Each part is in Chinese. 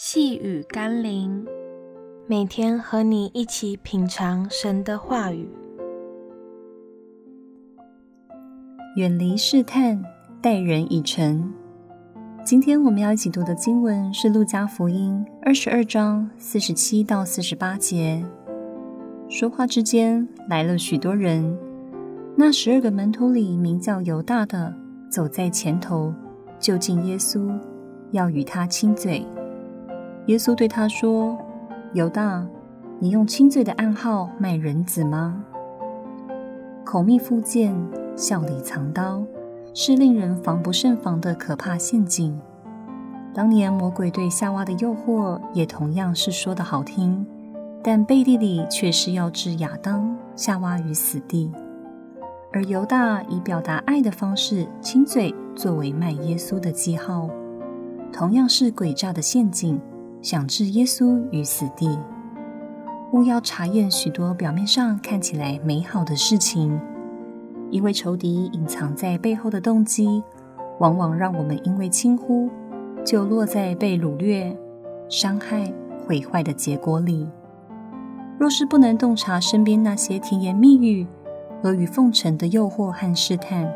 细雨甘霖，每天和你一起品尝神的话语，远离试探，待人以诚。今天我们要一起读的经文是《路加福音》二十二章四十七到四十八节。说话之间，来了许多人。那十二个门徒里，名叫犹大的，走在前头，就近耶稣，要与他亲嘴。耶稣对他说：“犹大，你用亲嘴的暗号卖人子吗？口蜜腹剑，笑里藏刀，是令人防不胜防的可怕陷阱。当年魔鬼对夏娃的诱惑，也同样是说得好听，但背地里却是要置亚当、夏娃于死地。而犹大以表达爱的方式亲嘴，作为卖耶稣的记号，同样是诡诈的陷阱。”想置耶稣于死地，务要查验许多表面上看起来美好的事情，因为仇敌隐藏在背后的动机，往往让我们因为轻忽，就落在被掳掠、伤害、毁坏的结果里。若是不能洞察身边那些甜言蜜语、阿谀奉承的诱惑和试探，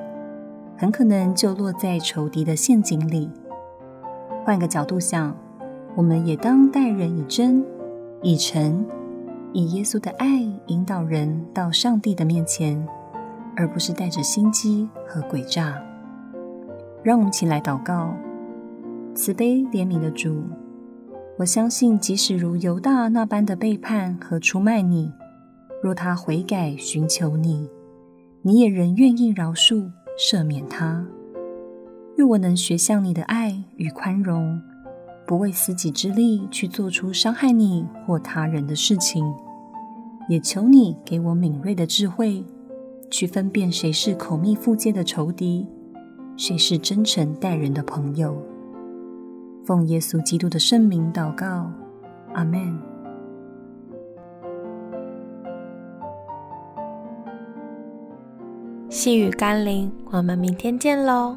很可能就落在仇敌的陷阱里。换个角度想。我们也当待人以真、以诚，以耶稣的爱引导人到上帝的面前，而不是带着心机和诡诈。让我们起来祷告：慈悲怜悯的主，我相信，即使如犹大那般的背叛和出卖你，若他悔改寻求你，你也仍愿意饶恕赦免他。愿我能学像你的爱与宽容。不为私己之利去做出伤害你或他人的事情，也求你给我敏锐的智慧，去分辨谁是口蜜腹剑的仇敌，谁是真诚待人的朋友。奉耶稣基督的圣名祷告，阿门。细雨甘霖，我们明天见喽。